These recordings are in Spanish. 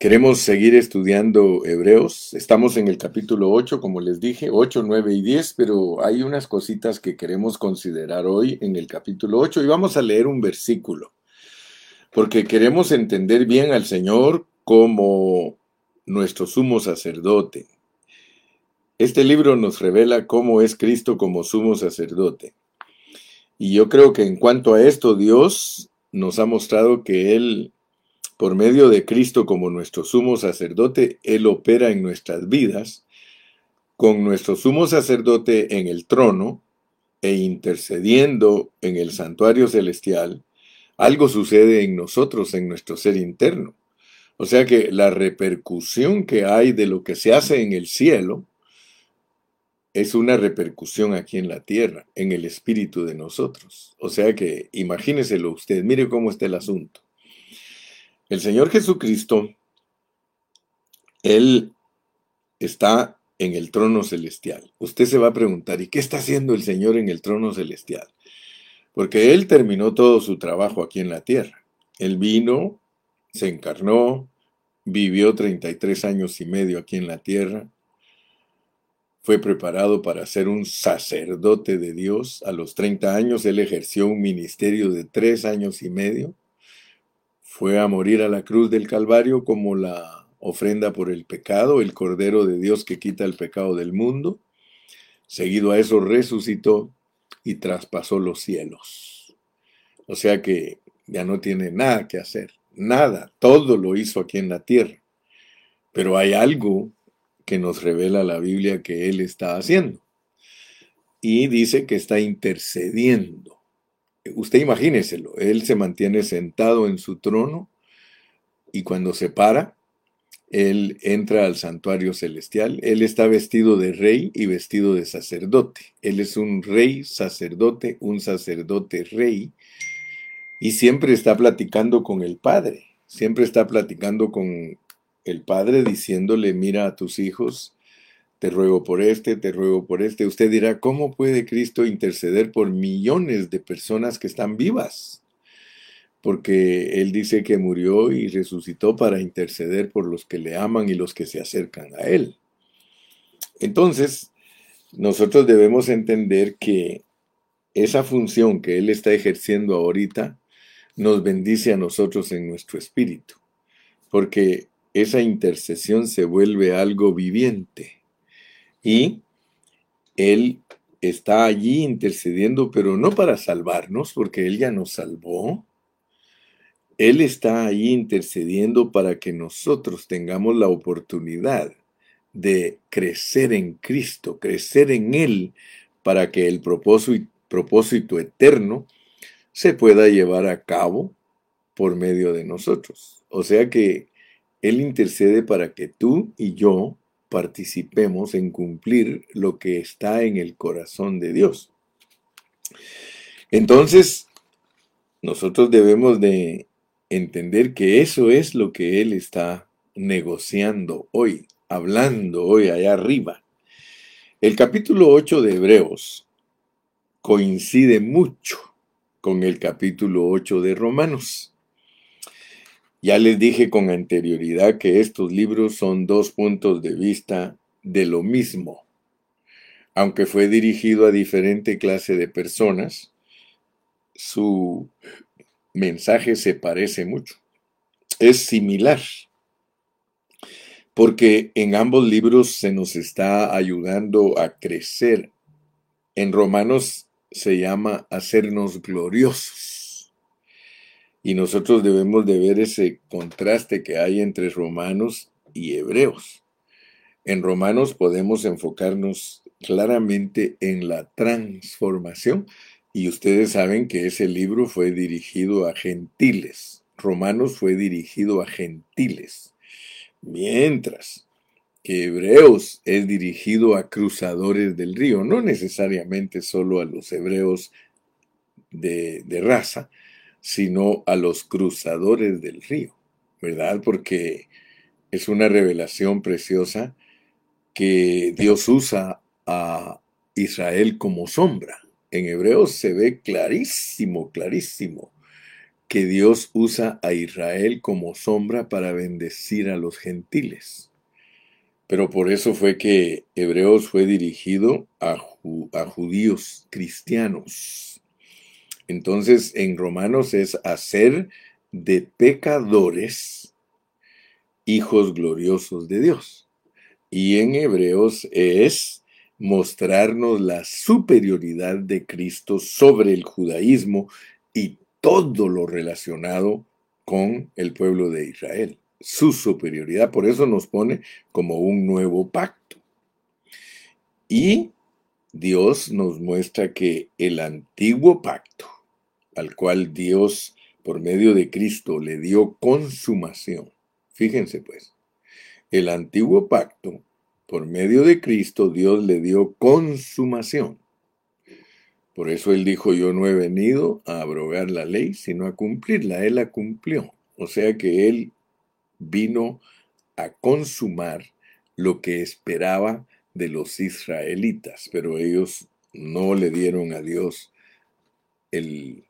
Queremos seguir estudiando Hebreos. Estamos en el capítulo 8, como les dije, 8, 9 y 10, pero hay unas cositas que queremos considerar hoy en el capítulo 8 y vamos a leer un versículo, porque queremos entender bien al Señor como nuestro sumo sacerdote. Este libro nos revela cómo es Cristo como sumo sacerdote. Y yo creo que en cuanto a esto, Dios nos ha mostrado que Él por medio de Cristo como nuestro sumo sacerdote, Él opera en nuestras vidas, con nuestro sumo sacerdote en el trono e intercediendo en el santuario celestial, algo sucede en nosotros, en nuestro ser interno. O sea que la repercusión que hay de lo que se hace en el cielo es una repercusión aquí en la tierra, en el espíritu de nosotros. O sea que imagíneselo usted, mire cómo está el asunto. El Señor Jesucristo, Él está en el trono celestial. Usted se va a preguntar, ¿y qué está haciendo el Señor en el trono celestial? Porque Él terminó todo su trabajo aquí en la tierra. Él vino, se encarnó, vivió 33 años y medio aquí en la tierra, fue preparado para ser un sacerdote de Dios. A los 30 años él ejerció un ministerio de tres años y medio fue a morir a la cruz del Calvario como la ofrenda por el pecado, el Cordero de Dios que quita el pecado del mundo. Seguido a eso resucitó y traspasó los cielos. O sea que ya no tiene nada que hacer, nada, todo lo hizo aquí en la tierra. Pero hay algo que nos revela la Biblia que Él está haciendo. Y dice que está intercediendo usted imagíneselo, él se mantiene sentado en su trono y cuando se para, él entra al santuario celestial, él está vestido de rey y vestido de sacerdote. Él es un rey sacerdote, un sacerdote rey, y siempre está platicando con el Padre, siempre está platicando con el Padre diciéndole, mira a tus hijos, te ruego por este, te ruego por este. Usted dirá, ¿cómo puede Cristo interceder por millones de personas que están vivas? Porque Él dice que murió y resucitó para interceder por los que le aman y los que se acercan a Él. Entonces, nosotros debemos entender que esa función que Él está ejerciendo ahorita nos bendice a nosotros en nuestro espíritu, porque esa intercesión se vuelve algo viviente y Él está allí intercediendo, pero no para salvarnos, porque Él ya nos salvó. Él está allí intercediendo para que nosotros tengamos la oportunidad de crecer en Cristo, crecer en Él, para que el propósito, propósito eterno se pueda llevar a cabo por medio de nosotros. O sea que Él intercede para que tú y yo participemos en cumplir lo que está en el corazón de Dios. Entonces, nosotros debemos de entender que eso es lo que Él está negociando hoy, hablando hoy allá arriba. El capítulo 8 de Hebreos coincide mucho con el capítulo 8 de Romanos. Ya les dije con anterioridad que estos libros son dos puntos de vista de lo mismo. Aunque fue dirigido a diferente clase de personas, su mensaje se parece mucho. Es similar. Porque en ambos libros se nos está ayudando a crecer. En Romanos se llama hacernos gloriosos y nosotros debemos de ver ese contraste que hay entre romanos y hebreos. En romanos podemos enfocarnos claramente en la transformación y ustedes saben que ese libro fue dirigido a gentiles. Romanos fue dirigido a gentiles. Mientras que Hebreos es dirigido a cruzadores del río, no necesariamente solo a los hebreos de, de raza, sino a los cruzadores del río, ¿verdad? Porque es una revelación preciosa que Dios usa a Israel como sombra. En Hebreos se ve clarísimo, clarísimo que Dios usa a Israel como sombra para bendecir a los gentiles. Pero por eso fue que Hebreos fue dirigido a, a judíos cristianos. Entonces en Romanos es hacer de pecadores hijos gloriosos de Dios. Y en Hebreos es mostrarnos la superioridad de Cristo sobre el judaísmo y todo lo relacionado con el pueblo de Israel. Su superioridad, por eso nos pone como un nuevo pacto. Y Dios nos muestra que el antiguo pacto, al cual Dios por medio de Cristo le dio consumación, fíjense pues, el antiguo pacto, por medio de Cristo, Dios le dio consumación. Por eso él dijo, yo no he venido a abrogar la ley, sino a cumplirla. Él la cumplió. O sea que él vino a consumar lo que esperaba de los israelitas, pero ellos no le dieron a Dios el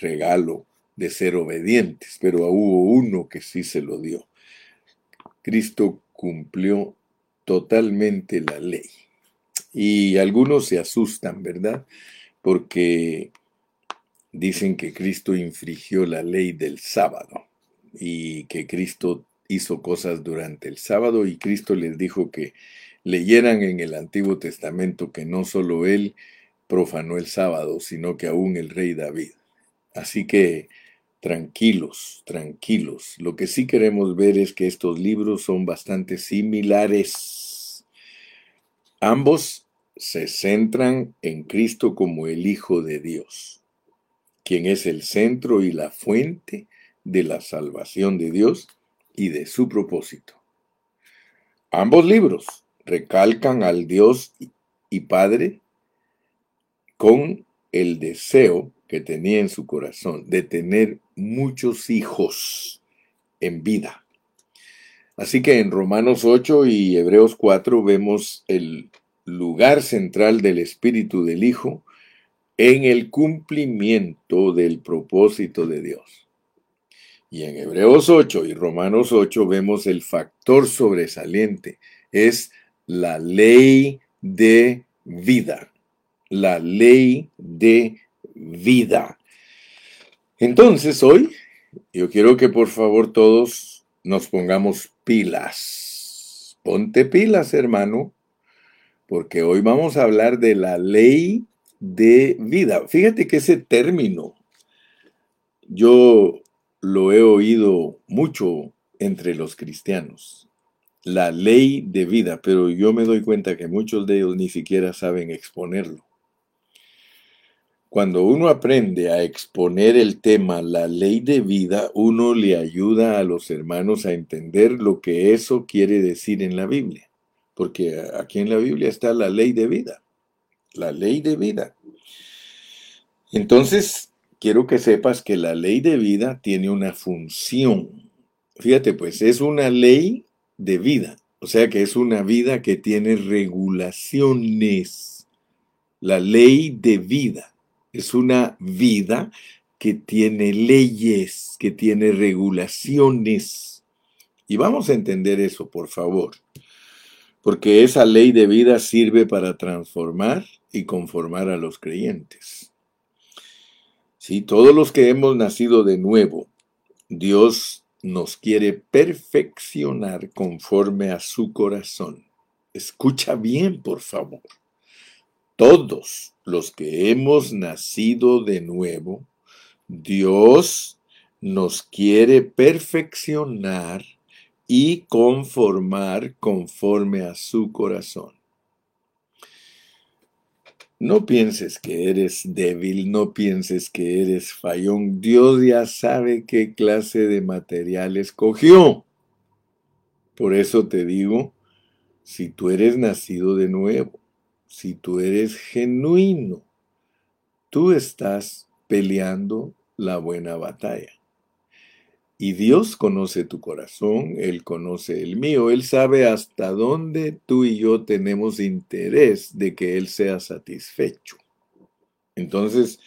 regalo de ser obedientes, pero hubo uno que sí se lo dio. Cristo cumplió totalmente la ley. Y algunos se asustan, ¿verdad? porque dicen que Cristo infringió la ley del sábado y que Cristo hizo cosas durante el sábado y Cristo les dijo que leyeran en el Antiguo Testamento que no solo él profanó el sábado, sino que aún el rey David. Así que tranquilos, tranquilos. Lo que sí queremos ver es que estos libros son bastante similares. Ambos se centran en Cristo como el Hijo de Dios, quien es el centro y la fuente de la salvación de Dios y de su propósito. Ambos libros recalcan al Dios y Padre con el deseo que tenía en su corazón de tener muchos hijos en vida. Así que en Romanos 8 y Hebreos 4 vemos el lugar central del Espíritu del Hijo en el cumplimiento del propósito de Dios. Y en Hebreos 8 y Romanos 8 vemos el factor sobresaliente, es la ley de vida, la ley de vida. Entonces hoy yo quiero que por favor todos nos pongamos pilas. Ponte pilas, hermano porque hoy vamos a hablar de la ley de vida. Fíjate que ese término yo lo he oído mucho entre los cristianos, la ley de vida, pero yo me doy cuenta que muchos de ellos ni siquiera saben exponerlo. Cuando uno aprende a exponer el tema la ley de vida, uno le ayuda a los hermanos a entender lo que eso quiere decir en la Biblia porque aquí en la Biblia está la ley de vida, la ley de vida. Entonces, quiero que sepas que la ley de vida tiene una función. Fíjate, pues es una ley de vida, o sea que es una vida que tiene regulaciones. La ley de vida es una vida que tiene leyes, que tiene regulaciones. Y vamos a entender eso, por favor porque esa ley de vida sirve para transformar y conformar a los creyentes. Si todos los que hemos nacido de nuevo, Dios nos quiere perfeccionar conforme a su corazón. Escucha bien, por favor. Todos los que hemos nacido de nuevo, Dios nos quiere perfeccionar y conformar conforme a su corazón. No pienses que eres débil, no pienses que eres fallón. Dios ya sabe qué clase de material escogió. Por eso te digo, si tú eres nacido de nuevo, si tú eres genuino, tú estás peleando la buena batalla. Y Dios conoce tu corazón, Él conoce el mío, Él sabe hasta dónde tú y yo tenemos interés de que Él sea satisfecho. Entonces,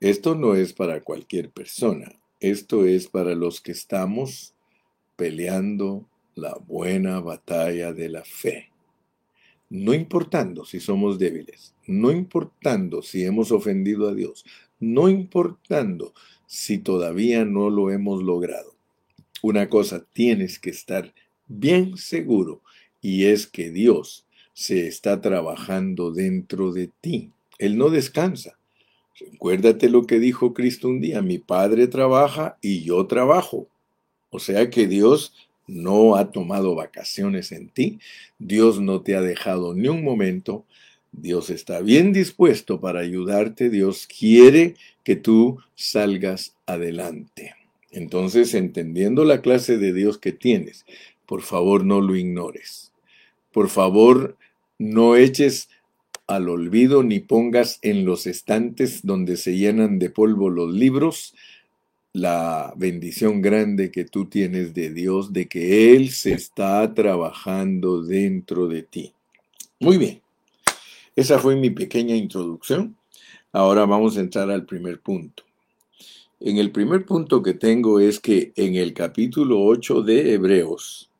esto no es para cualquier persona. Esto es para los que estamos peleando la buena batalla de la fe. No importando si somos débiles, no importando si hemos ofendido a Dios, no importando si todavía no lo hemos logrado. Una cosa tienes que estar bien seguro y es que Dios se está trabajando dentro de ti. Él no descansa. Recuérdate lo que dijo Cristo un día, mi Padre trabaja y yo trabajo. O sea que Dios no ha tomado vacaciones en ti, Dios no te ha dejado ni un momento, Dios está bien dispuesto para ayudarte, Dios quiere que tú salgas adelante. Entonces, entendiendo la clase de Dios que tienes, por favor no lo ignores. Por favor, no eches al olvido ni pongas en los estantes donde se llenan de polvo los libros la bendición grande que tú tienes de Dios, de que Él se está trabajando dentro de ti. Muy bien, esa fue mi pequeña introducción. Ahora vamos a entrar al primer punto. En el primer punto que tengo es que en el capítulo 8 de Hebreos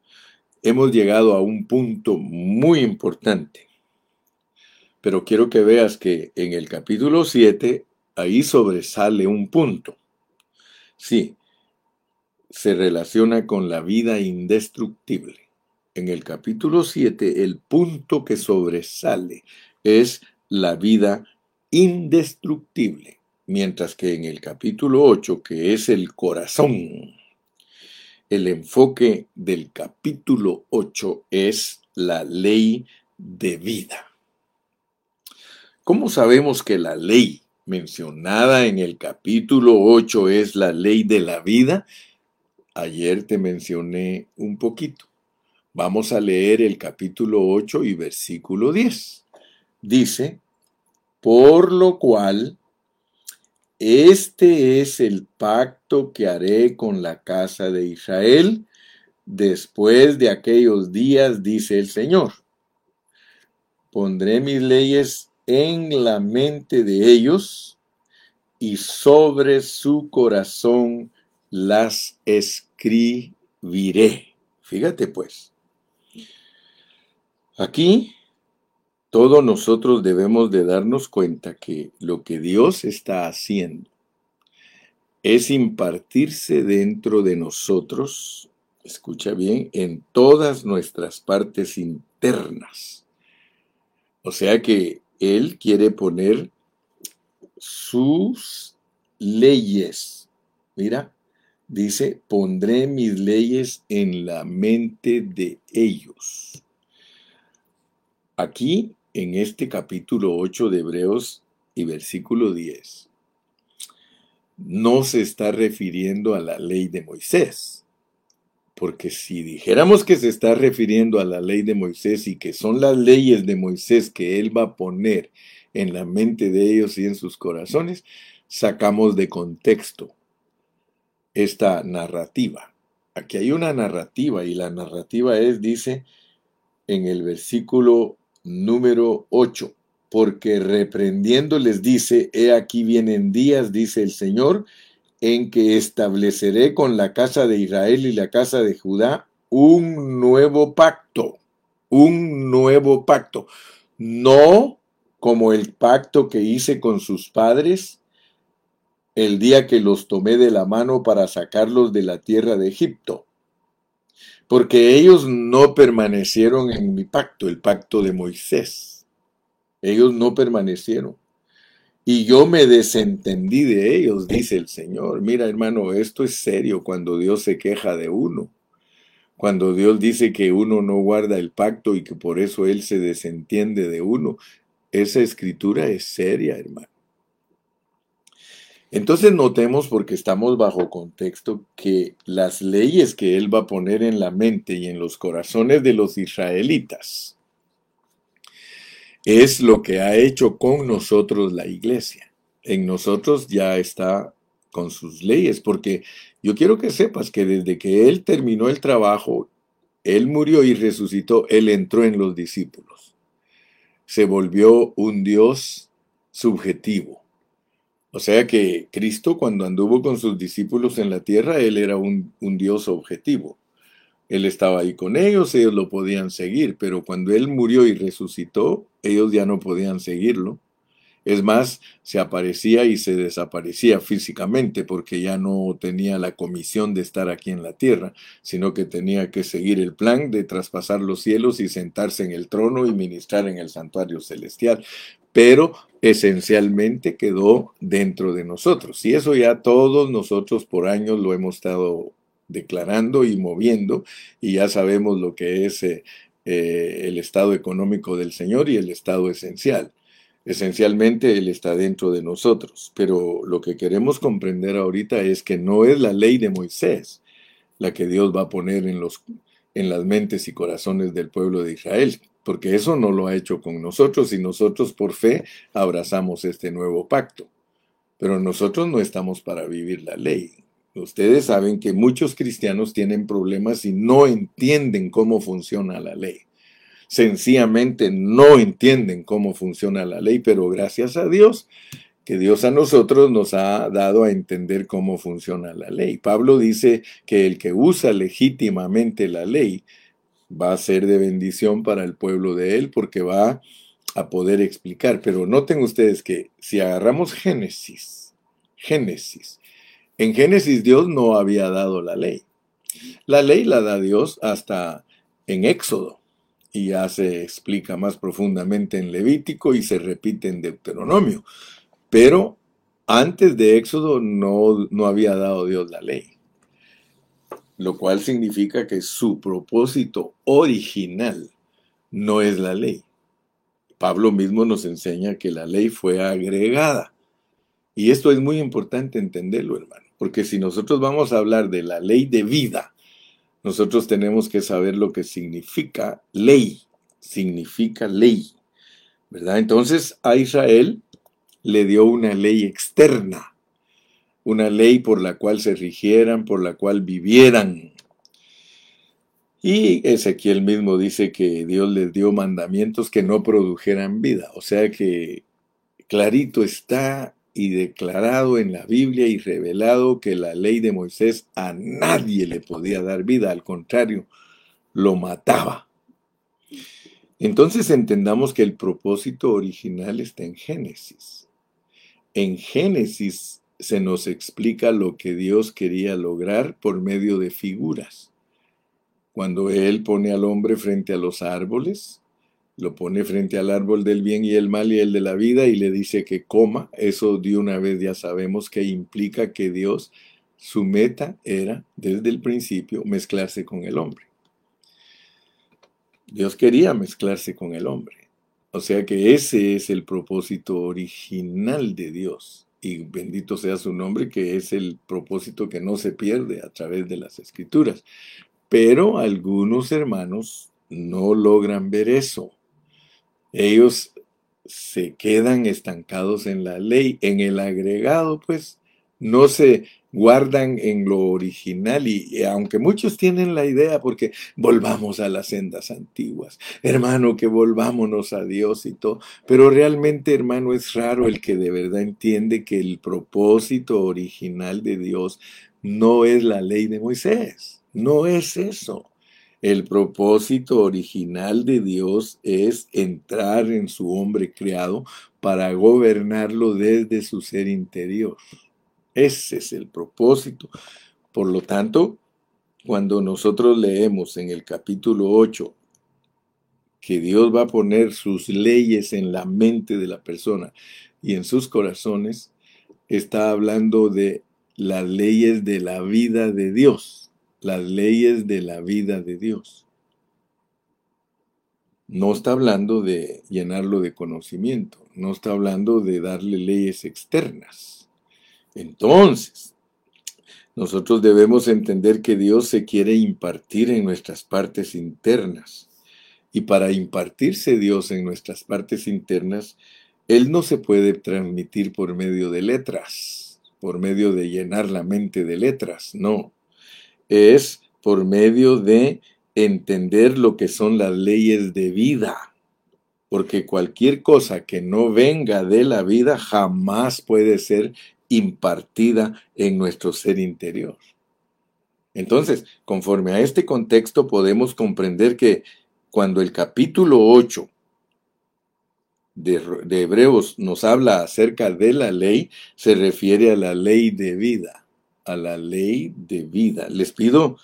hemos llegado a un punto muy importante. Pero quiero que veas que en el capítulo 7 ahí sobresale un punto. Sí, se relaciona con la vida indestructible. En el capítulo 7, el punto que sobresale es la vida indestructible, mientras que en el capítulo 8, que es el corazón, el enfoque del capítulo 8 es la ley de vida. ¿Cómo sabemos que la ley mencionada en el capítulo 8 es la ley de la vida, ayer te mencioné un poquito. Vamos a leer el capítulo 8 y versículo 10. Dice, por lo cual, este es el pacto que haré con la casa de Israel después de aquellos días, dice el Señor. Pondré mis leyes en la mente de ellos y sobre su corazón las escribiré. Fíjate pues. Aquí todos nosotros debemos de darnos cuenta que lo que Dios está haciendo es impartirse dentro de nosotros, escucha bien, en todas nuestras partes internas. O sea que él quiere poner sus leyes. Mira, dice, pondré mis leyes en la mente de ellos. Aquí, en este capítulo 8 de Hebreos y versículo 10, no se está refiriendo a la ley de Moisés porque si dijéramos que se está refiriendo a la ley de Moisés y que son las leyes de Moisés que él va a poner en la mente de ellos y en sus corazones, sacamos de contexto esta narrativa. Aquí hay una narrativa y la narrativa es, dice en el versículo número 8, porque reprendiendo les dice, he aquí vienen días, dice el Señor, en que estableceré con la casa de Israel y la casa de Judá un nuevo pacto, un nuevo pacto, no como el pacto que hice con sus padres el día que los tomé de la mano para sacarlos de la tierra de Egipto, porque ellos no permanecieron en mi pacto, el pacto de Moisés. Ellos no permanecieron. Y yo me desentendí de ellos, dice el Señor. Mira, hermano, esto es serio cuando Dios se queja de uno. Cuando Dios dice que uno no guarda el pacto y que por eso Él se desentiende de uno. Esa escritura es seria, hermano. Entonces notemos, porque estamos bajo contexto, que las leyes que Él va a poner en la mente y en los corazones de los israelitas es lo que ha hecho con nosotros la iglesia. En nosotros ya está con sus leyes, porque yo quiero que sepas que desde que Él terminó el trabajo, Él murió y resucitó, Él entró en los discípulos. Se volvió un Dios subjetivo, O sea que Cristo cuando anduvo con sus discípulos en la tierra, Él era un, Dios objetivo. Él estaba ahí con ellos, ellos lo podían seguir, pero cuando Él murió y resucitó, ellos ya no podían seguirlo. Es más, se aparecía y se desaparecía físicamente porque ya no tenía la comisión de estar aquí en la tierra, sino que tenía que seguir el plan de traspasar los cielos y sentarse en el trono y ministrar en el santuario celestial. Pero esencialmente quedó dentro de nosotros. Y eso ya todos nosotros por años lo hemos estado declarando y moviendo y ya sabemos lo que es eh, eh, el estado económico del Señor y el estado esencial. Esencialmente Él está dentro de nosotros, pero lo que queremos comprender ahorita es que no es la ley de Moisés la que Dios va a poner en, los, en las mentes y corazones del pueblo de Israel, porque eso no lo ha hecho con nosotros y nosotros por fe abrazamos este nuevo pacto. Pero nosotros no estamos para vivir la ley. Ustedes saben que muchos cristianos tienen problemas y no entienden cómo funciona la ley sencillamente no entienden cómo funciona la ley, pero gracias a Dios que Dios a nosotros nos ha dado a entender cómo funciona la ley. Pablo dice que el que usa legítimamente la ley va a ser de bendición para el pueblo de él porque va a poder explicar. Pero noten ustedes que si agarramos Génesis, Génesis, en Génesis Dios no había dado la ley. La ley la da Dios hasta en Éxodo y ya se explica más profundamente en Levítico y se repite en Deuteronomio. Pero antes de Éxodo no, no había dado Dios la ley, lo cual significa que su propósito original no es la ley. Pablo mismo nos enseña que la ley fue agregada. Y esto es muy importante entenderlo, hermano, porque si nosotros vamos a hablar de la ley de vida, nosotros tenemos que saber lo que significa ley. Significa ley. ¿Verdad? Entonces a Israel le dio una ley externa, una ley por la cual se rigieran, por la cual vivieran. Y Ezequiel mismo dice que Dios les dio mandamientos que no produjeran vida. O sea que clarito está y declarado en la Biblia y revelado que la ley de Moisés a nadie le podía dar vida, al contrario, lo mataba. Entonces entendamos que el propósito original está en Génesis. En Génesis se nos explica lo que Dios quería lograr por medio de figuras. Cuando Él pone al hombre frente a los árboles, lo pone frente al árbol del bien y el mal y el de la vida y le dice que coma. Eso de una vez ya sabemos que implica que Dios, su meta era desde el principio mezclarse con el hombre. Dios quería mezclarse con el hombre. O sea que ese es el propósito original de Dios. Y bendito sea su nombre, que es el propósito que no se pierde a través de las escrituras. Pero algunos hermanos no logran ver eso. Ellos se quedan estancados en la ley, en el agregado, pues no se guardan en lo original y, aunque muchos tienen la idea porque volvamos a las sendas antiguas, hermano, que volvámonos a Dios y todo, pero realmente, hermano, es raro el que de verdad entiende que el propósito original de Dios no es la ley de Moisés, no es eso. El propósito original de Dios es entrar en su hombre creado para gobernarlo desde su ser interior. Ese es el propósito. Por lo tanto, cuando nosotros leemos en el capítulo 8 que Dios va a poner sus leyes en la mente de la persona y en sus corazones, está hablando de las leyes de la vida de Dios las leyes de la vida de Dios. No está hablando de llenarlo de conocimiento, no está hablando de darle leyes externas. Entonces, nosotros debemos entender que Dios se quiere impartir en nuestras partes internas. Y para impartirse Dios en nuestras partes internas, Él no se puede transmitir por medio de letras, por medio de llenar la mente de letras, no es por medio de entender lo que son las leyes de vida. porque cualquier cosa que no venga de la vida jamás puede ser impartida en nuestro ser interior. Entonces, conforme a este contexto, podemos comprender que cuando el capítulo 8 de, Hebreos nos habla acerca de la ley, se refiere a la ley de vida, a la ley de vida. Les pido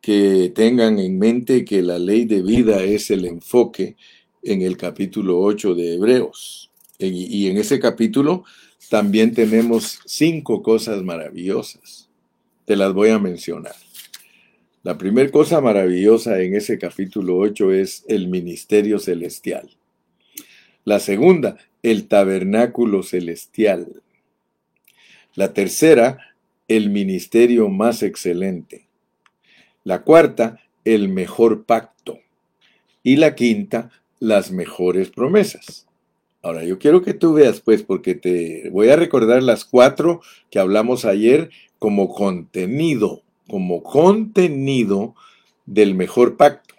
que tengan en mente que la ley de vida es el enfoque en el capítulo 8 de Hebreos. Y en ese capítulo también tenemos cinco cosas maravillosas. Te las voy a mencionar. La primera cosa maravillosa en ese capítulo 8 es el ministerio celestial. La segunda, el tabernáculo celestial. La tercera, el ministerio más excelente. La cuarta, el mejor pacto. Y la quinta, las mejores promesas. Ahora, yo quiero que tú veas, pues, porque te voy a recordar las cuatro que hablamos ayer como contenido, como contenido del mejor pacto.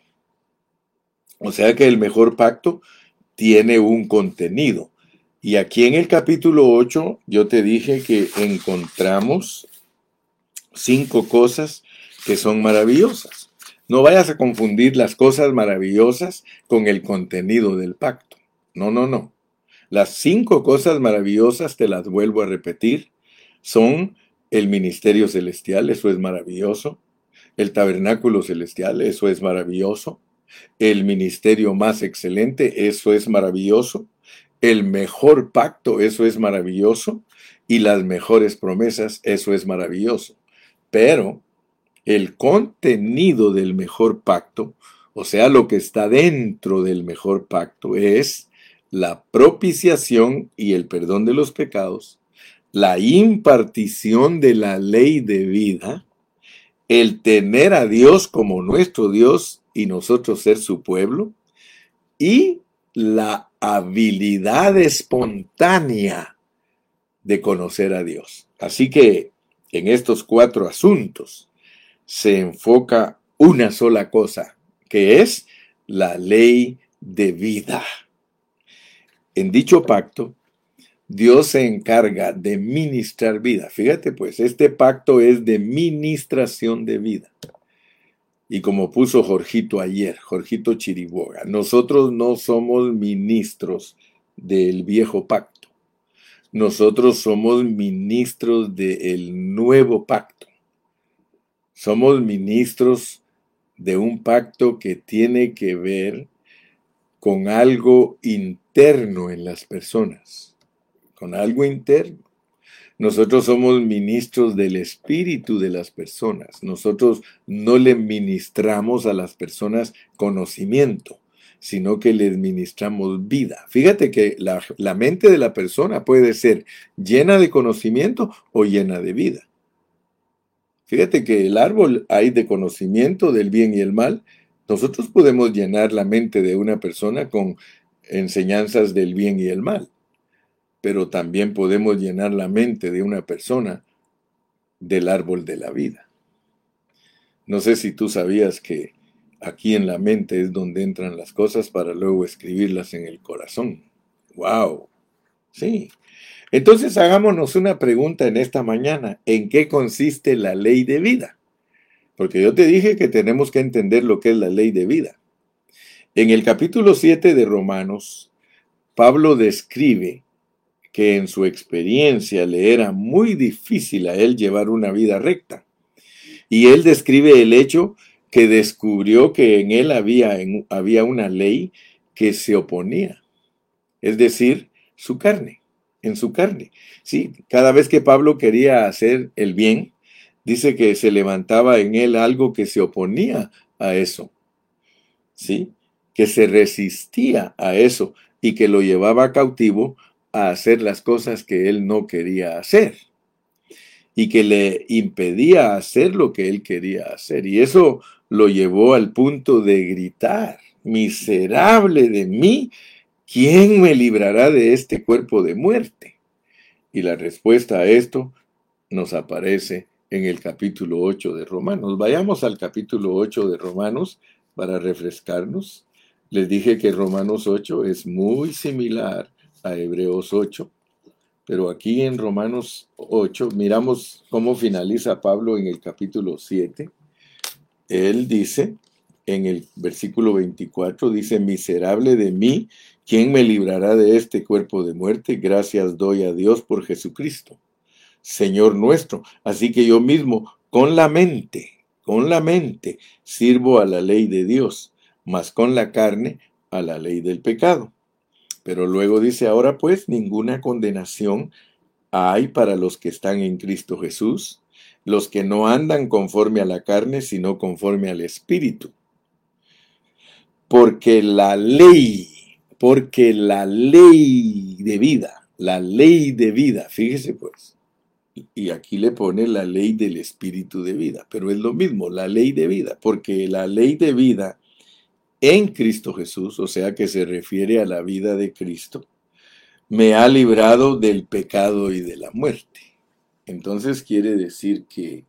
O sea que el mejor pacto tiene un contenido. Y aquí en el capítulo 8 yo te dije que encontramos cinco cosas que son maravillosas. No vayas a confundir las cosas maravillosas con el contenido del pacto. No, no, no. Las cinco cosas maravillosas, te las vuelvo a repetir, son el ministerio celestial, eso es maravilloso. El tabernáculo celestial, eso es maravilloso el ministerio más excelente, eso es maravilloso, el mejor pacto, eso es maravilloso, y las mejores promesas, eso es maravilloso. Pero el contenido del mejor pacto, o sea, lo que está dentro del mejor pacto, es la propiciación y el perdón de los pecados, la impartición de la ley de vida, el tener a Dios como nuestro Dios y nosotros ser su pueblo, y la habilidad espontánea de conocer a Dios. Así que en estos cuatro asuntos se enfoca una sola cosa, que es la ley de vida. En dicho pacto, Dios se encarga de ministrar vida. Fíjate pues, este pacto es de ministración de vida. Y como puso Jorgito ayer, Jorgito Chiriboga, nosotros no somos ministros del viejo pacto. Nosotros somos ministros del nuevo pacto. Somos ministros de un pacto que tiene que ver con algo interno en las personas, con algo interno. Nosotros somos ministros del espíritu de las personas. Nosotros no le ministramos a las personas conocimiento, sino que les ministramos vida. Fíjate que la, mente de la persona puede ser llena de conocimiento o llena de vida. Fíjate que el árbol hay de conocimiento del bien y el mal. Nosotros podemos llenar la mente de una persona con enseñanzas del bien y el mal pero también podemos llenar la mente de una persona del árbol de la vida. No sé si tú sabías que aquí en la mente es donde entran las cosas para luego escribirlas en el corazón. ¡Wow! Sí. Entonces hagámonos una pregunta en esta mañana. ¿En qué consiste la ley de vida? Porque yo te dije que tenemos que entender lo que es la ley de vida. En el capítulo 7 de Romanos, Pablo describe que en su experiencia le era muy difícil a él llevar una vida recta. Y él describe el hecho que descubrió que en él había, había una ley que se oponía, es decir, su carne, en su carne. Sí, cada vez que Pablo quería hacer el bien, dice que se levantaba en él algo que se oponía a eso. ¿Sí? Que se resistía a eso y que lo llevaba cautivo a hacer las cosas que él no quería hacer y que le impedía hacer lo que él quería hacer. Y eso lo llevó al punto de gritar, miserable de mí, ¿quién me librará de este cuerpo de muerte? Y la respuesta a esto nos aparece en el capítulo 8 de Romanos. Vayamos al capítulo 8 de Romanos para refrescarnos. Les dije que Romanos 8 es muy similar a Hebreos 8, pero aquí en Romanos 8 miramos cómo finaliza Pablo en el capítulo 7. Él dice, en el versículo 24, dice, miserable de mí, ¿quién me librará de este cuerpo de muerte? Gracias doy a Dios por Jesucristo, Señor nuestro. Así que yo mismo, con la mente, con la mente, sirvo a la ley de Dios mas con la carne a la ley del pecado. Pero luego dice, ahora pues ninguna condenación hay para los que están en Cristo Jesús, los que no andan conforme a la carne, sino conforme al Espíritu. Porque la ley, porque la ley de vida, la ley de vida, fíjese pues, y aquí le pone la ley del Espíritu de vida, pero es lo mismo, la ley de vida, porque la ley de vida en Cristo Jesús, o sea que se refiere a la vida de Cristo, me ha librado del pecado y de la muerte. Entonces quiere decir que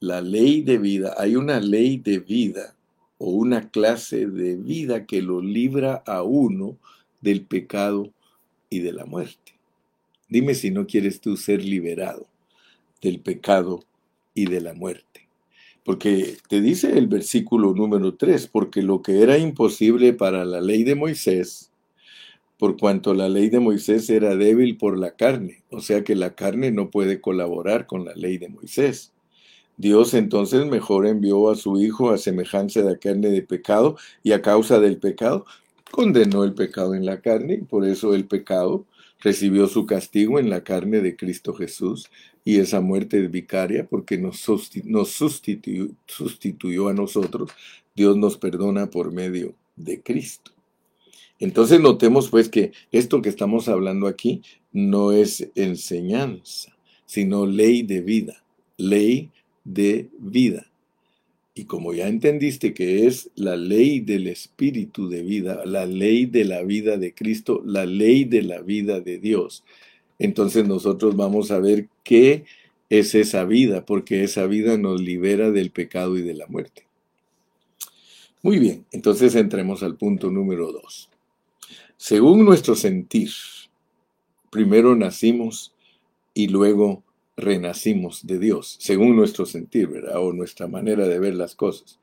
la ley de vida, hay una ley de vida o una clase de vida que lo libra a uno del pecado y de la muerte. Dime si no quieres tú ser liberado del pecado y de la muerte. Porque te dice el versículo número 3, porque lo que era imposible para la ley de Moisés, por cuanto la ley de Moisés era débil por la carne, o sea que la carne no puede colaborar con la ley de Moisés. Dios entonces mejor envió a su Hijo a semejanza de la carne de pecado y a causa del pecado condenó el pecado en la carne y por eso el pecado recibió su castigo en la carne de Cristo Jesús y esa muerte es vicaria porque nos, sustituyó, sustituyó a nosotros. Dios nos perdona por medio de Cristo. Entonces notemos pues que esto que estamos hablando aquí no es enseñanza, sino ley de vida, ley de vida. Y como ya entendiste que es la ley del espíritu de vida, la ley de la vida de Cristo, la ley de la vida de Dios, entonces nosotros vamos a ver qué es esa vida, porque esa vida nos libera del pecado y de la muerte. Muy bien, entonces entremos al punto número dos. Según nuestro sentir, primero nacimos y luego renacimos de Dios, según nuestro sentir, ¿verdad? O nuestra manera de ver las cosas.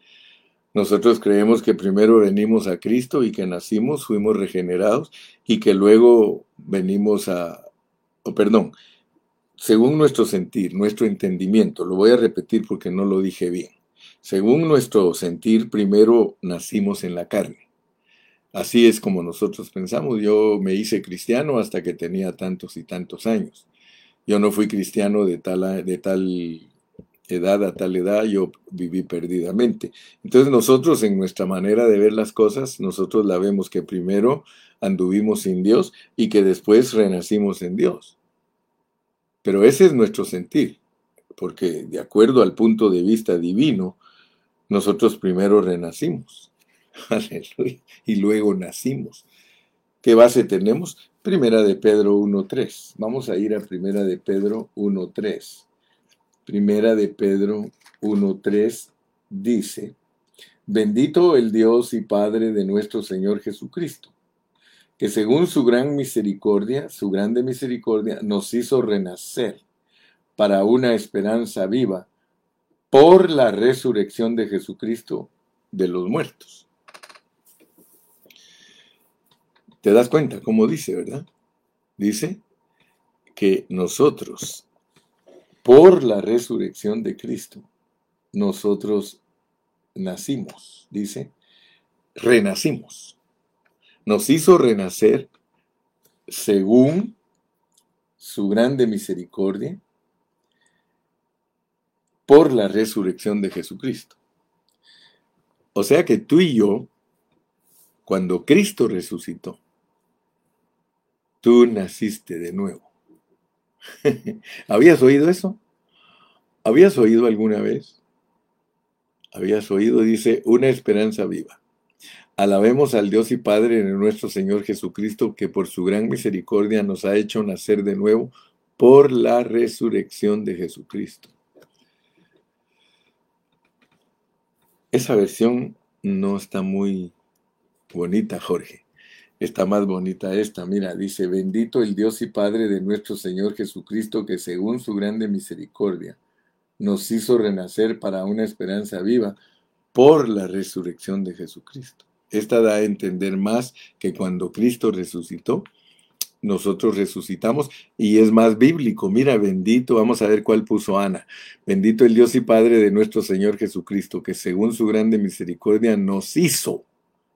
Nosotros creemos que primero venimos a Cristo y que nacimos, fuimos regenerados y que luego venimos a, o perdón, según nuestro sentir, nuestro entendimiento, lo voy a repetir porque no lo dije bien. Según nuestro sentir, primero nacimos en la carne. Así es como nosotros pensamos. Yo me hice cristiano hasta que tenía tantos y tantos años. Yo no fui cristiano de tal, de tal edad a tal edad, yo viví perdidamente. Entonces nosotros en nuestra manera de ver las cosas, nosotros la vemos que primero anduvimos sin Dios y que después renacimos en Dios. Pero ese es nuestro sentir, porque de acuerdo al punto de vista divino, nosotros primero renacimos. Aleluya. Y luego nacimos. ¿Qué base tenemos? Primera de Pedro 1.3. Vamos a ir a Primera de Pedro 1.3. Primera de Pedro 1.3 dice, bendito el Dios y Padre de nuestro Señor Jesucristo, que según su gran misericordia, su grande misericordia, nos hizo renacer para una esperanza viva por la resurrección de Jesucristo de los muertos ¿Te das cuenta cómo dice, verdad? Dice que nosotros, por la resurrección de Cristo, nosotros nacimos, dice, renacimos. Nos hizo renacer según su grande misericordia por la resurrección de Jesucristo. O sea que tú y yo, cuando Cristo resucitó, tú naciste de nuevo. ¿Habías oído eso? ¿Habías oído alguna vez? ¿Habías oído? Dice, una esperanza viva. Alabemos al Dios y Padre de nuestro Señor Jesucristo, que por su gran misericordia nos ha hecho nacer de nuevo por la resurrección de Jesucristo. Esa versión no está muy Bonita, Jorge. Está más bonita esta. Mira, dice, bendito el Dios y Padre de nuestro Señor Jesucristo, que según su grande misericordia nos hizo renacer para una esperanza viva por la resurrección de Jesucristo. Esta da a entender más que cuando Cristo resucitó, nosotros resucitamos y es más bíblico. Mira, bendito, vamos a ver cuál puso Ana. Bendito el Dios y Padre de nuestro Señor Jesucristo, que según su grande misericordia nos hizo,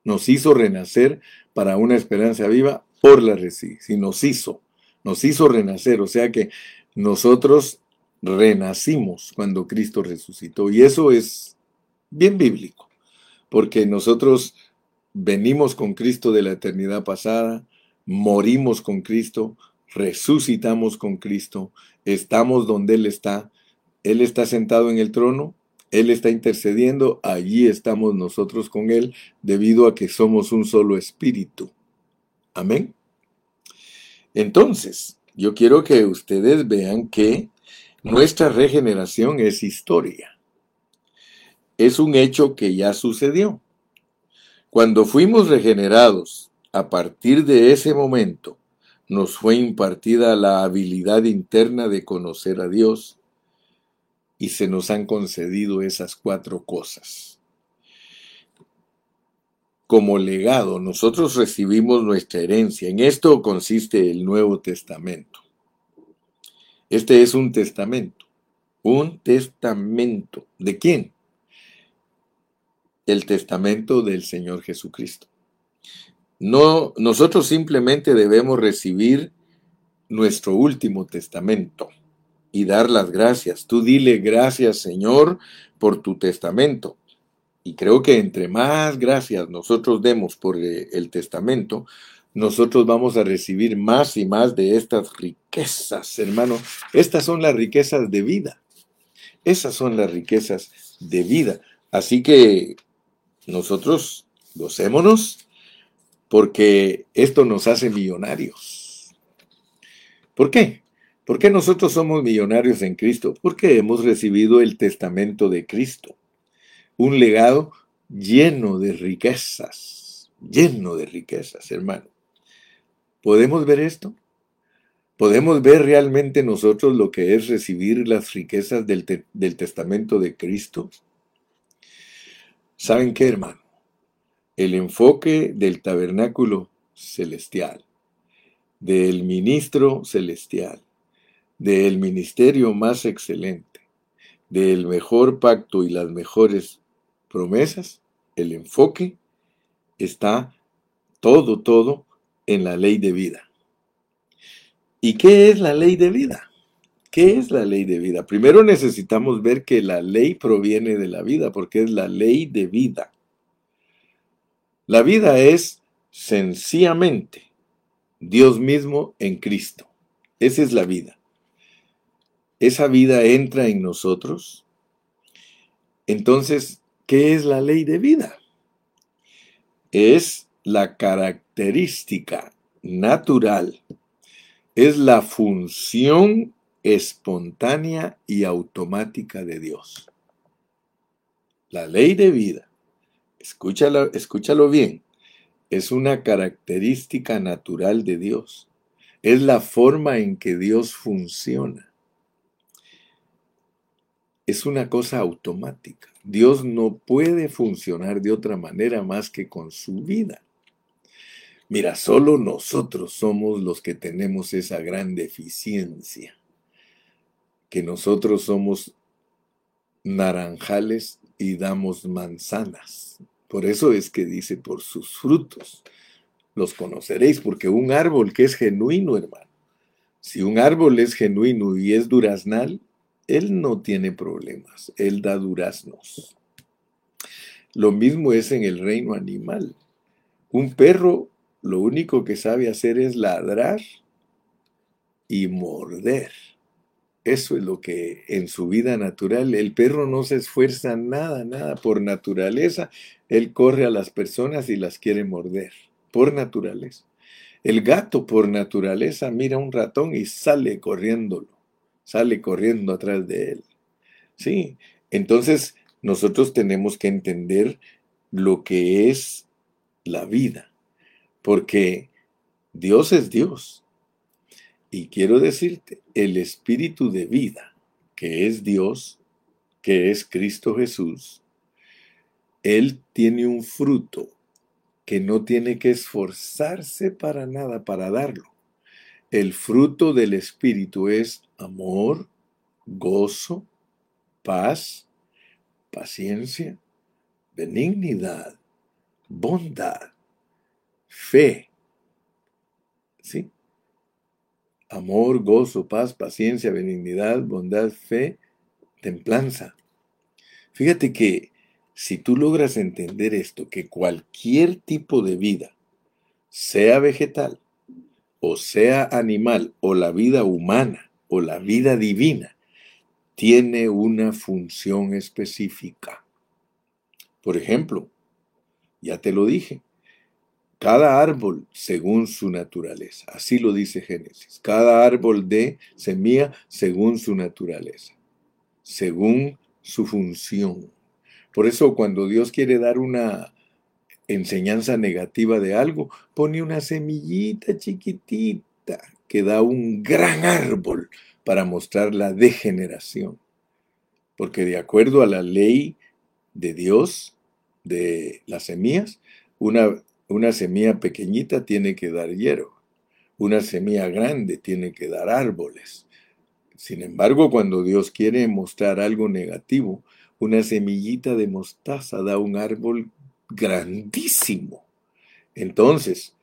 nos hizo renacer para una esperanza viva por la resurrección. nos hizo, nos hizo renacer, o sea que nosotros renacimos cuando Cristo resucitó y eso es bien bíblico, porque nosotros venimos con Cristo de la eternidad pasada, morimos con Cristo, resucitamos con Cristo, estamos donde Él está, Él está sentado en el trono, Él está intercediendo, allí estamos nosotros con Él, debido a que somos un solo espíritu. Amén. Entonces, yo quiero que ustedes vean que nuestra regeneración es historia. Es un hecho que ya sucedió. Cuando fuimos regenerados, a partir de ese momento, nos fue impartida la habilidad interna de conocer a Dios y se nos han concedido esas cuatro cosas. Como legado, nosotros recibimos nuestra herencia. En esto consiste el Nuevo Testamento. Este es un testamento. Un testamento. ¿De quién? el testamento del Señor Jesucristo. No, nosotros simplemente debemos recibir nuestro último testamento y dar las gracias. Tú dile gracias, Señor, por tu testamento. Y creo que entre más gracias nosotros demos por eh, el testamento, nosotros vamos a recibir más y más de estas riquezas, hermano. Estas son las riquezas de vida. Esas son las riquezas de vida. Así que nosotros gocémonos porque esto nos hace millonarios. ¿Por qué? ¿Por qué nosotros somos millonarios en Cristo? Porque hemos recibido el testamento de Cristo, un legado lleno de riquezas, lleno de riquezas, hermano. ¿Podemos ver esto? ¿Podemos ver realmente nosotros lo que es recibir las riquezas del, testamento de Cristo? ¿Saben qué, hermano? El enfoque del tabernáculo celestial, del ministro celestial, del ministerio más excelente, del mejor pacto y las mejores promesas, el enfoque está todo, todo en la ley de vida. ¿Y qué es la ley de vida? ¿Qué es la ley de vida? Primero necesitamos ver que la ley proviene de la vida, porque es la ley de vida. La vida es sencillamente Dios mismo en Cristo. Esa es la vida. Esa vida entra en nosotros. Entonces, ¿qué es la ley de vida? Es la característica natural, es la función espontánea y automática de Dios. La ley de vida, escúchalo, escúchalo bien, es una característica natural de Dios. Es la forma en que Dios funciona. Es una cosa automática. Dios no puede funcionar de otra manera más que con su vida. Mira, solo nosotros somos los que tenemos esa gran deficiencia que nosotros somos naranjales y damos manzanas. Por eso es que dice, por sus frutos los conoceréis, porque un árbol que es genuino, hermano, si un árbol es genuino y es duraznal, él no tiene problemas, él da duraznos. Lo mismo es en el reino animal. Un perro lo único que sabe hacer es ladrar y morder. Eso es lo que en su vida natural, el perro no se esfuerza nada, nada por naturaleza. Él corre a las personas y las quiere morder, por naturaleza. El gato por naturaleza mira a un ratón y sale corriéndolo, sale corriendo atrás de él. Sí, entonces nosotros tenemos que entender lo que es la vida, porque Dios es Dios. Y quiero decirte, el espíritu de vida, que es Dios, que es Cristo Jesús, Él tiene un fruto que no tiene que esforzarse para nada para darlo. El fruto del Espíritu es amor, gozo, paz, paciencia, benignidad, bondad, fe. ¿Sí? Amor, gozo, paz, paciencia, benignidad, bondad, fe, templanza. Fíjate que si tú logras entender esto, que cualquier tipo de vida, sea vegetal, o sea animal, o la vida humana, o la vida divina, tiene una función específica. Por ejemplo, ya te lo dije, cada árbol según su naturaleza, así lo dice Génesis, cada árbol de semilla según su naturaleza, según su función. Por eso cuando Dios quiere dar una enseñanza negativa de algo, pone una semillita chiquitita que da un gran árbol para mostrar la degeneración. Porque de acuerdo a la ley de Dios, de las semillas, una, una semilla pequeñita tiene que dar hierro, una semilla grande tiene que dar árboles. Sin embargo, cuando Dios quiere mostrar algo negativo, una semillita de mostaza da un árbol grandísimo. Entonces,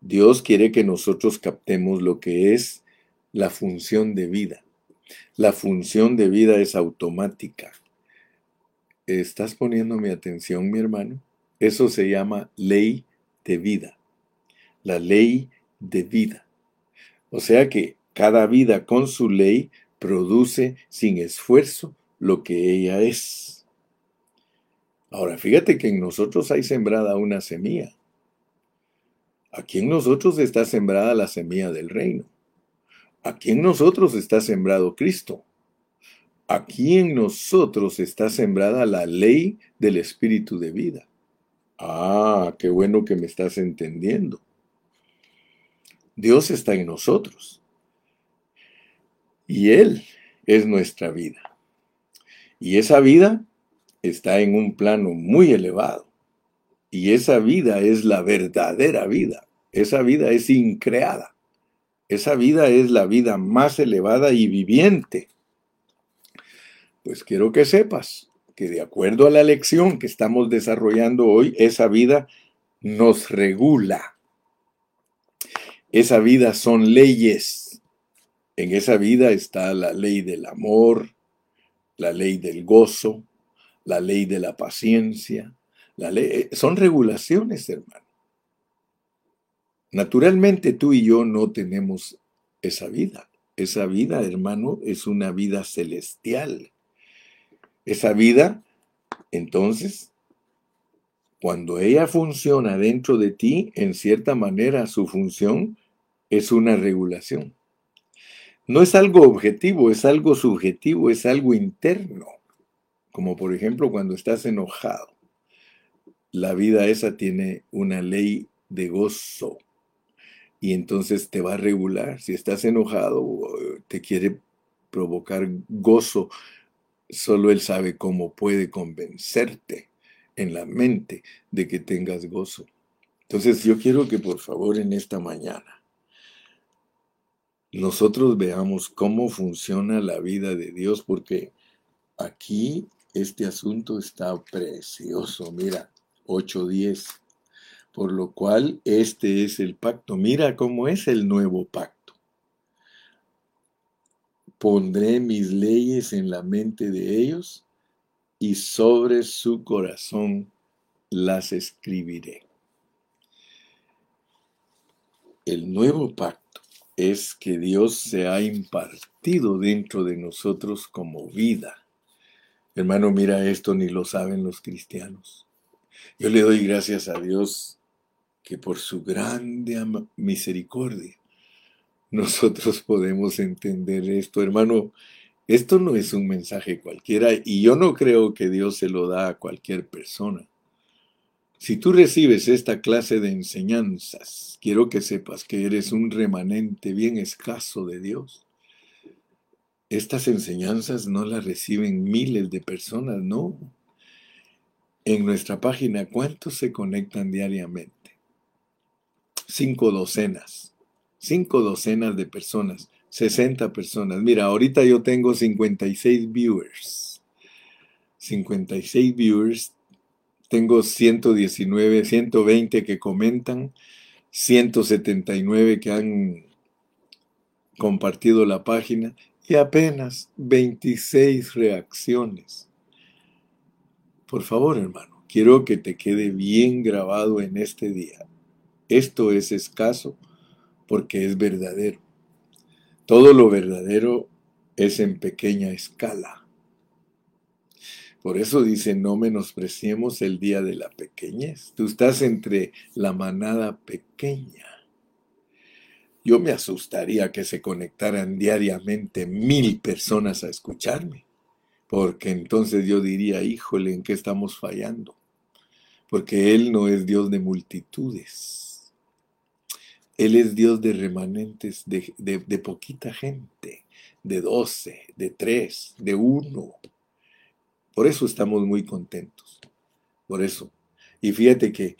Dios quiere que nosotros captemos lo que es la función de vida. La función de vida es automática. ¿Estás poniéndome atención, mi hermano? Eso se llama ley de vida. La ley de vida. O sea que cada vida con su ley produce sin esfuerzo lo que ella es. Ahora, fíjate que en nosotros hay sembrada una semilla. Aquí en nosotros está sembrada la semilla del reino. Aquí en nosotros está sembrado Cristo. Aquí en nosotros está sembrada la ley del Espíritu de vida. Ah, qué bueno que me estás entendiendo. Dios está en nosotros. Y Él es nuestra vida. Y esa vida está en un plano muy elevado. Y esa vida es la verdadera vida. Esa vida es increada. Esa vida es la vida más elevada y viviente. Pues quiero que sepas que de acuerdo a la lección que estamos desarrollando hoy, esa vida nos regula. Esa vida son leyes. En esa vida está la ley del amor, la ley del gozo, la ley de la paciencia, la ley, eh, son regulaciones, hermano. Naturalmente tú y yo no tenemos esa vida. Esa vida, hermano, es una vida celestial. Esa vida, entonces, cuando ella funciona dentro de ti, en cierta manera su función es una regulación. No es algo objetivo, es algo subjetivo, es algo interno como por ejemplo cuando estás enojado. La vida esa tiene una ley de gozo y entonces te va a regular. Si estás enojado, te quiere provocar gozo, solo Él sabe cómo puede convencerte en la mente de que tengas gozo. Entonces yo quiero que por favor en esta mañana nosotros veamos cómo funciona la vida de Dios, porque aquí este asunto está precioso, mira, 8.10. Por lo cual este es el pacto. Mira cómo es el nuevo pacto. Pondré mis leyes en la mente de ellos y sobre su corazón las escribiré. El nuevo pacto es que Dios se ha impartido dentro de nosotros como vida Hermano, mira esto, ni lo saben los cristianos. Yo le doy gracias a Dios que por su grande misericordia nosotros podemos entender esto. Hermano, esto no es un mensaje cualquiera y yo no creo que Dios se lo da a cualquier persona, Si tú recibes esta clase de enseñanzas, quiero que sepas que eres un remanente bien escaso de Dios. Estas enseñanzas no las reciben miles de personas, no. En nuestra página, ¿cuántos se conectan diariamente? Cinco docenas. Cinco docenas de personas. 60 personas. Mira, ahorita yo tengo 56 viewers. 56 viewers tengo 119, 120 que comentan, 179 que han compartido la página y apenas 26 reacciones. Por favor, hermano, quiero que te quede bien grabado en este día. Esto es escaso porque es verdadero. Todo lo verdadero es en pequeña escala. Por eso dice, no menospreciemos el día de la pequeñez. Tú estás entre la manada pequeña. Yo me asustaría que se conectaran diariamente mil personas a escucharme, porque entonces yo diría, híjole, ¿en qué estamos fallando? Porque Él no es Dios de multitudes. Él es Dios de remanentes, de, de poquita gente, de doce, de tres, de uno. Por eso estamos muy contentos. Por eso. Y fíjate que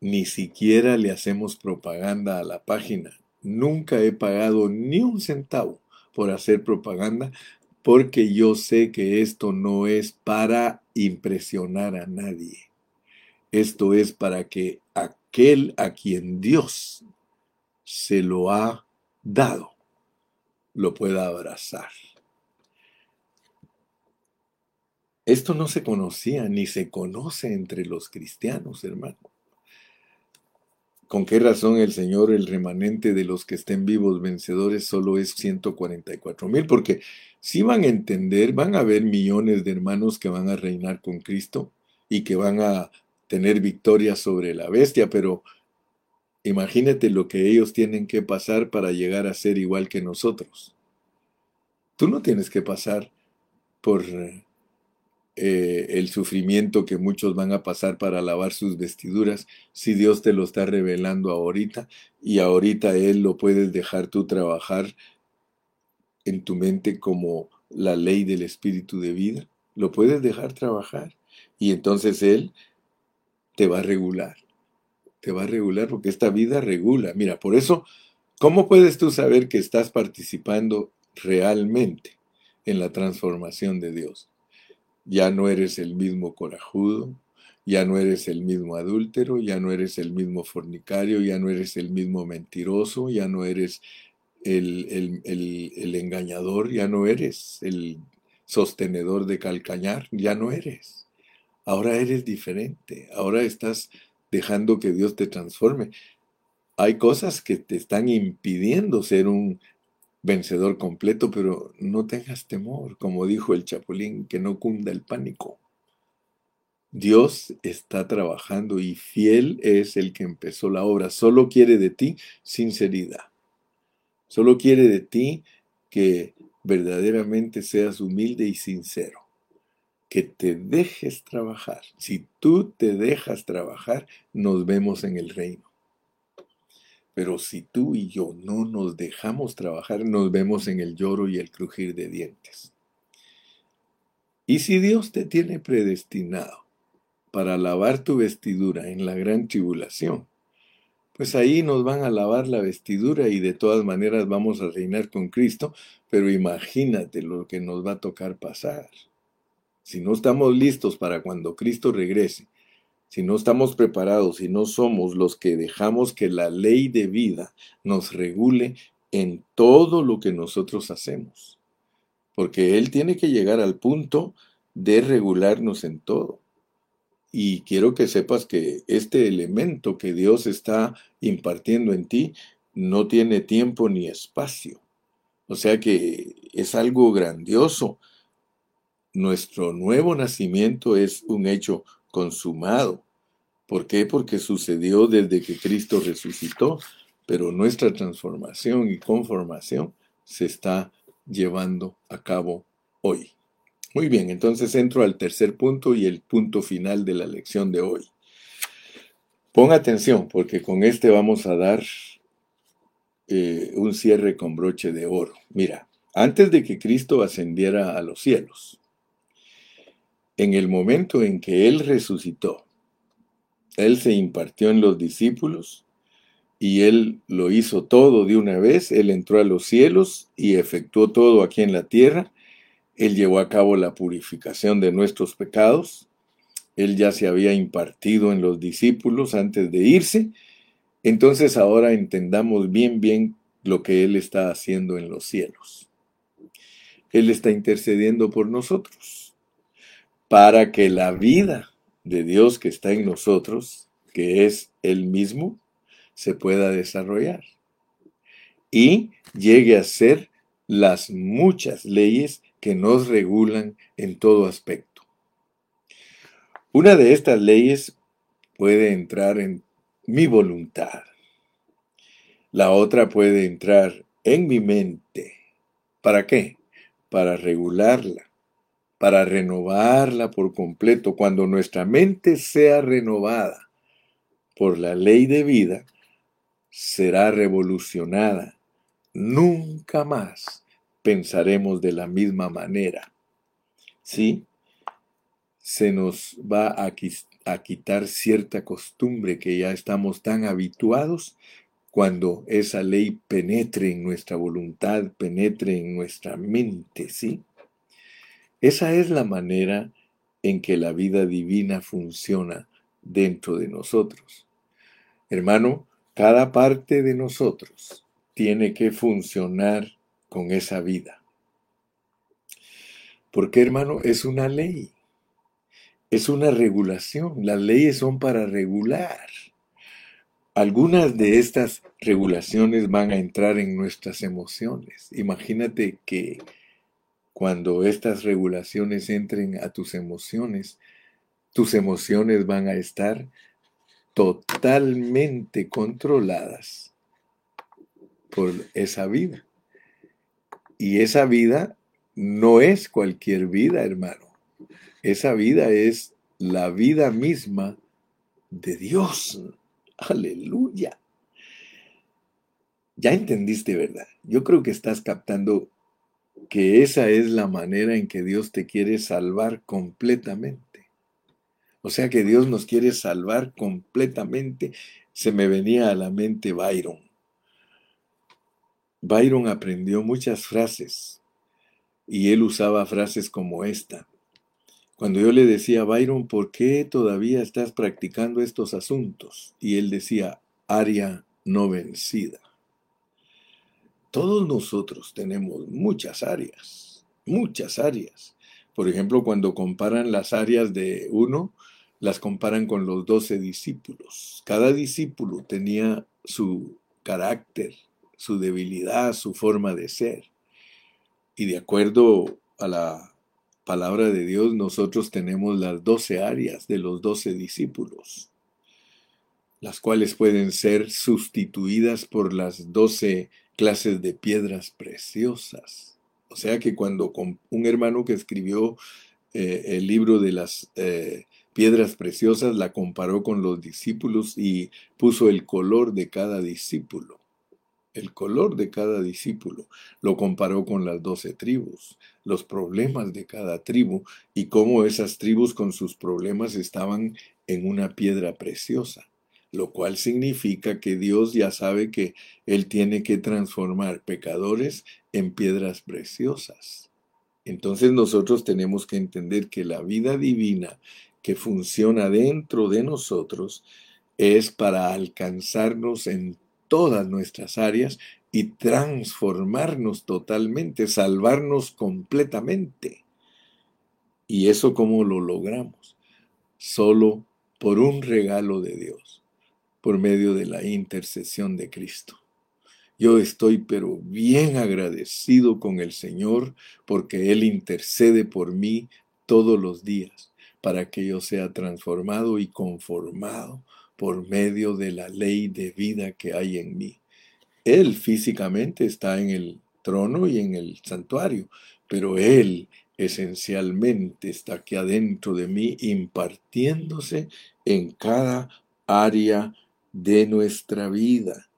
ni siquiera le hacemos propaganda a la página. Nunca he pagado ni un centavo por hacer propaganda porque yo sé que esto no es para impresionar a nadie. Esto es para que aquel a quien Dios se lo ha dado lo pueda abrazar. Esto no se conocía ni se conoce entre los cristianos, hermano. ¿Con qué razón el Señor, el remanente de los que estén vivos vencedores, solo es 144 mil? Porque si van a entender, van a haber millones de hermanos que van a reinar con Cristo y que van a tener victoria sobre la bestia, pero imagínate lo que ellos tienen que pasar para llegar a ser igual que nosotros. Tú no tienes que pasar por eh, el sufrimiento que muchos van a pasar para lavar sus vestiduras, si Dios te lo está revelando ahorita y ahorita Él lo puedes dejar tú trabajar en tu mente como la ley del espíritu de vida, lo puedes dejar trabajar y entonces Él te va a regular, te va a regular porque esta vida regula. Mira, por eso, ¿cómo puedes tú saber que estás participando realmente en la transformación de Dios? Ya no eres el mismo corajudo, ya no eres el mismo adúltero, ya no eres el mismo fornicario, ya no eres el mismo mentiroso, ya no eres el, el, engañador, ya no eres el sostenedor de calcañar, ya no eres. Ahora eres diferente, ahora estás dejando que Dios te transforme. Hay cosas que te están impidiendo ser un vencedor completo, pero no tengas temor, como dijo el chapulín, que no cunda el pánico. Dios está trabajando y fiel es el que empezó la obra. Solo quiere de ti sinceridad. Solo quiere de ti que verdaderamente seas humilde y sincero. Que te dejes trabajar. Si tú te dejas trabajar, nos vemos en el reino. Pero si tú y yo no nos dejamos trabajar, nos vemos en el lloro y el crujir de dientes. Y si Dios te tiene predestinado para lavar tu vestidura en la gran tribulación, pues ahí nos van a lavar la vestidura y de todas maneras vamos a reinar con Cristo, pero imagínate lo que nos va a tocar pasar. Si no estamos listos para cuando Cristo regrese si no estamos preparados, si no somos los que dejamos que la ley de vida nos regule en todo lo que nosotros hacemos. Porque Él tiene que llegar al punto de regularnos en todo. Y quiero que sepas que este elemento que Dios está impartiendo en ti no tiene tiempo ni espacio. O sea que es algo grandioso. Nuestro nuevo nacimiento es un hecho consumado. ¿Por qué? Porque sucedió desde que Cristo resucitó, pero nuestra transformación y conformación se está llevando a cabo hoy. Muy bien, entonces entro al tercer punto y el punto final de la lección de hoy. Pon atención, porque con este vamos a dar eh, un cierre con broche de oro. Mira, antes de que Cristo ascendiera a los cielos, en el momento en que Él resucitó, Él se impartió en los discípulos y Él lo hizo todo de una vez, Él entró a los cielos y efectuó todo aquí en la tierra, Él llevó a cabo la purificación de nuestros pecados, él ya se había impartido en los discípulos antes de irse. Entonces ahora entendamos bien, bien lo que Él está haciendo en los cielos. Él está intercediendo por nosotros para que la vida de Dios que está en nosotros, que es Él mismo, se pueda desarrollar y llegue a ser las muchas leyes que nos regulan en todo aspecto. Una de estas leyes puede entrar en mi voluntad. La otra puede entrar en mi mente. ¿Para qué? Para regularla, para renovarla por completo. Cuando nuestra mente sea renovada por la ley de vida, será revolucionada. Nunca más pensaremos de la misma manera. ¿Sí? se nos va a, quitar cierta costumbre que ya estamos tan habituados cuando esa ley penetre en nuestra voluntad, penetre en nuestra mente, ¿sí? Esa es la manera en que la vida divina funciona dentro de nosotros. Hermano, cada parte de nosotros tiene que funcionar con esa vida. Porque, hermano, es una ley es una regulación. Las leyes son para regular. Algunas de estas regulaciones van a entrar en nuestras emociones. Imagínate que cuando estas regulaciones entren a tus emociones, tus emociones van a estar totalmente controladas por esa vida. Y esa vida no es cualquier vida, hermano. Esa vida es la vida misma de Dios. Aleluya. Ya entendiste, ¿verdad? Yo creo que estás captando que esa es la manera en que Dios te quiere salvar completamente. O sea que Dios nos quiere salvar completamente. Se me venía a la mente Byron. Byron aprendió muchas frases y él usaba frases como esta. Cuando yo le decía, Byron, ¿por qué todavía estás practicando estos asuntos? Y él decía, área no vencida. Todos nosotros tenemos muchas áreas, muchas áreas. Por ejemplo, cuando comparan las áreas de uno, las comparan con los doce discípulos. Cada discípulo tenía su carácter, su debilidad, su forma de ser. Y de acuerdo a la palabra de Dios, nosotros tenemos las doce áreas de los doce discípulos, las cuales pueden ser sustituidas por las doce clases de piedras preciosas. O sea que cuando un hermano que escribió eh, el libro de las eh, piedras preciosas la comparó con los discípulos y puso el color de cada discípulo. El color de cada discípulo, lo comparó con las doce tribus, los problemas de cada tribu y cómo esas tribus con sus problemas estaban en una piedra preciosa, lo cual significa que Dios ya sabe que Él tiene que transformar pecadores en piedras preciosas. Entonces nosotros tenemos que entender que la vida divina que funciona dentro de nosotros es para alcanzarnos en todas nuestras áreas y transformarnos totalmente, salvarnos completamente. ¿Y eso cómo lo logramos? Solo por un regalo de Dios, por medio de la intercesión de Cristo. Yo estoy pero bien agradecido con el Señor porque Él intercede por mí todos los días para que yo sea transformado y conformado por medio de la ley de vida que hay en mí. Él físicamente está en el trono y en el santuario, pero Él esencialmente está aquí adentro de mí impartiéndose en cada área de nuestra vida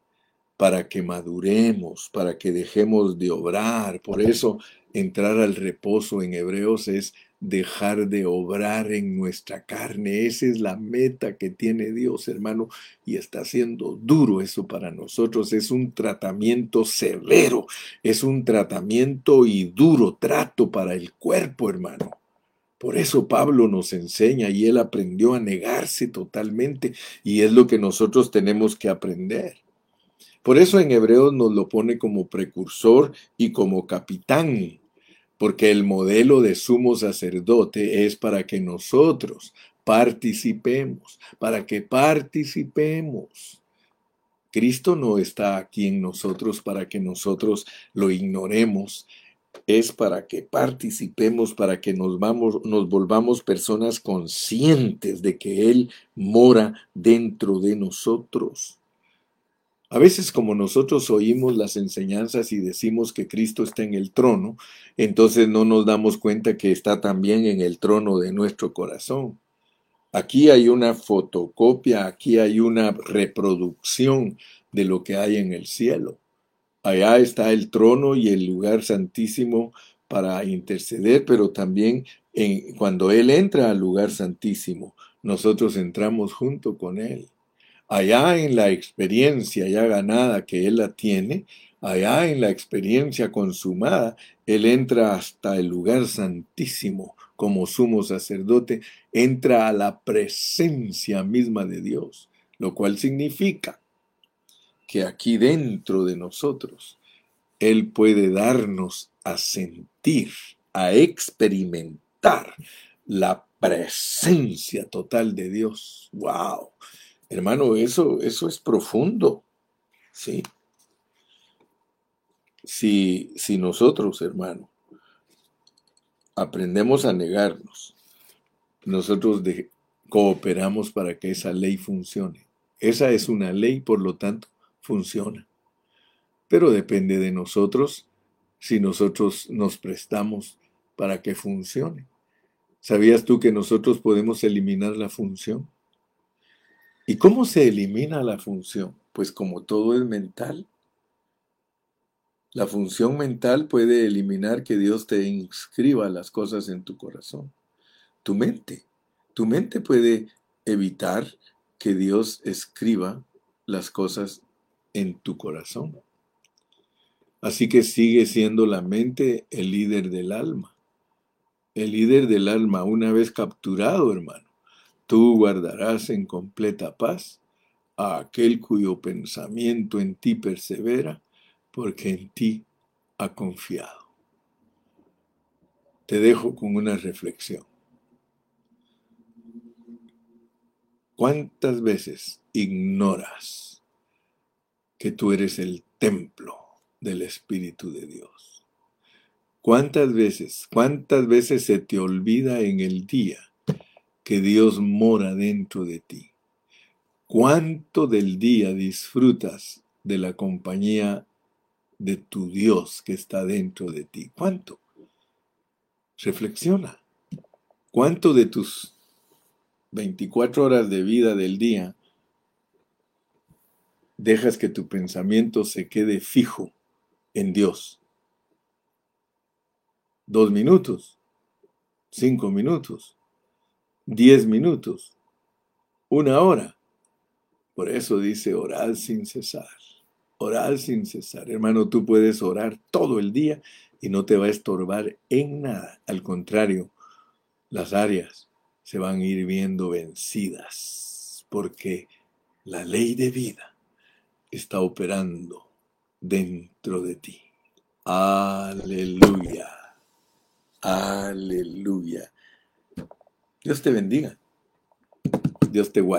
para que maduremos, para que dejemos de obrar. Por eso entrar al reposo en Hebreos es dejar de obrar en nuestra carne. Esa es la meta que tiene Dios, hermano, y está siendo duro eso para nosotros. Es un tratamiento severo, es un tratamiento y duro trato para el cuerpo, hermano. Por eso Pablo nos enseña y él aprendió a negarse totalmente y es lo que nosotros tenemos que aprender. Por eso en Hebreos nos lo pone como precursor y como capitán porque el modelo de sumo sacerdote es para que nosotros participemos, para que participemos. Cristo no está aquí en nosotros para que nosotros lo ignoremos, es para que participemos, para que nos, vamos, nos volvamos personas conscientes de que Él mora dentro de nosotros. A veces como nosotros oímos las enseñanzas y decimos que Cristo está en el trono, entonces no nos damos cuenta que está también en el trono de nuestro corazón. Aquí hay una fotocopia, aquí hay una reproducción de lo que hay en el cielo. Allá está el trono y el lugar santísimo para interceder, pero también cuando Él entra al lugar santísimo, nosotros entramos junto con Él. Allá en la experiencia ya ganada que él la tiene, allá en la experiencia consumada, él entra hasta el lugar santísimo como sumo sacerdote, entra a la presencia misma de Dios, lo cual significa que aquí dentro de nosotros, Él puede darnos a sentir, a experimentar la presencia total de Dios. ¡Wow! Hermano, eso, eso es profundo. ¿sí? Si, si nosotros, hermano, aprendemos a negarnos, nosotros cooperamos para que esa ley funcione. Esa es una ley, por lo tanto, funciona. Pero depende de nosotros si nosotros nos prestamos para que funcione. ¿Sabías tú que nosotros podemos eliminar la función? ¿Y cómo se elimina la función? Pues como todo es mental. La función mental puede eliminar que Dios te inscriba las cosas en tu corazón. Tu mente. Tu mente puede evitar que Dios escriba las cosas en tu corazón. Así que sigue siendo la mente el líder del alma. El líder del alma, una vez capturado, hermano, Tú guardarás en completa paz a aquel cuyo pensamiento en ti persevera, porque en ti ha confiado. Te dejo con una reflexión. ¿Cuántas veces ignoras que tú eres el templo del Espíritu de Dios? ¿Cuántas veces, cuántas veces se te olvida en el día que Dios mora dentro de ti. ¿Cuánto del día disfrutas de la compañía de tu Dios que está dentro de ti? ¿Cuánto? Reflexiona. ¿Cuánto de tus 24 horas de vida del día dejas que tu pensamiento se quede fijo en Dios? Dos minutos, cinco minutos, diez minutos, una hora. Por eso dice orar sin cesar. Orar sin cesar. Hermano, tú puedes orar todo el día y no te va a estorbar en nada. Al contrario, las áreas se van a ir viendo vencidas porque la ley de vida está operando dentro de ti. Aleluya. Aleluya. Dios te bendiga. Dios te guarde.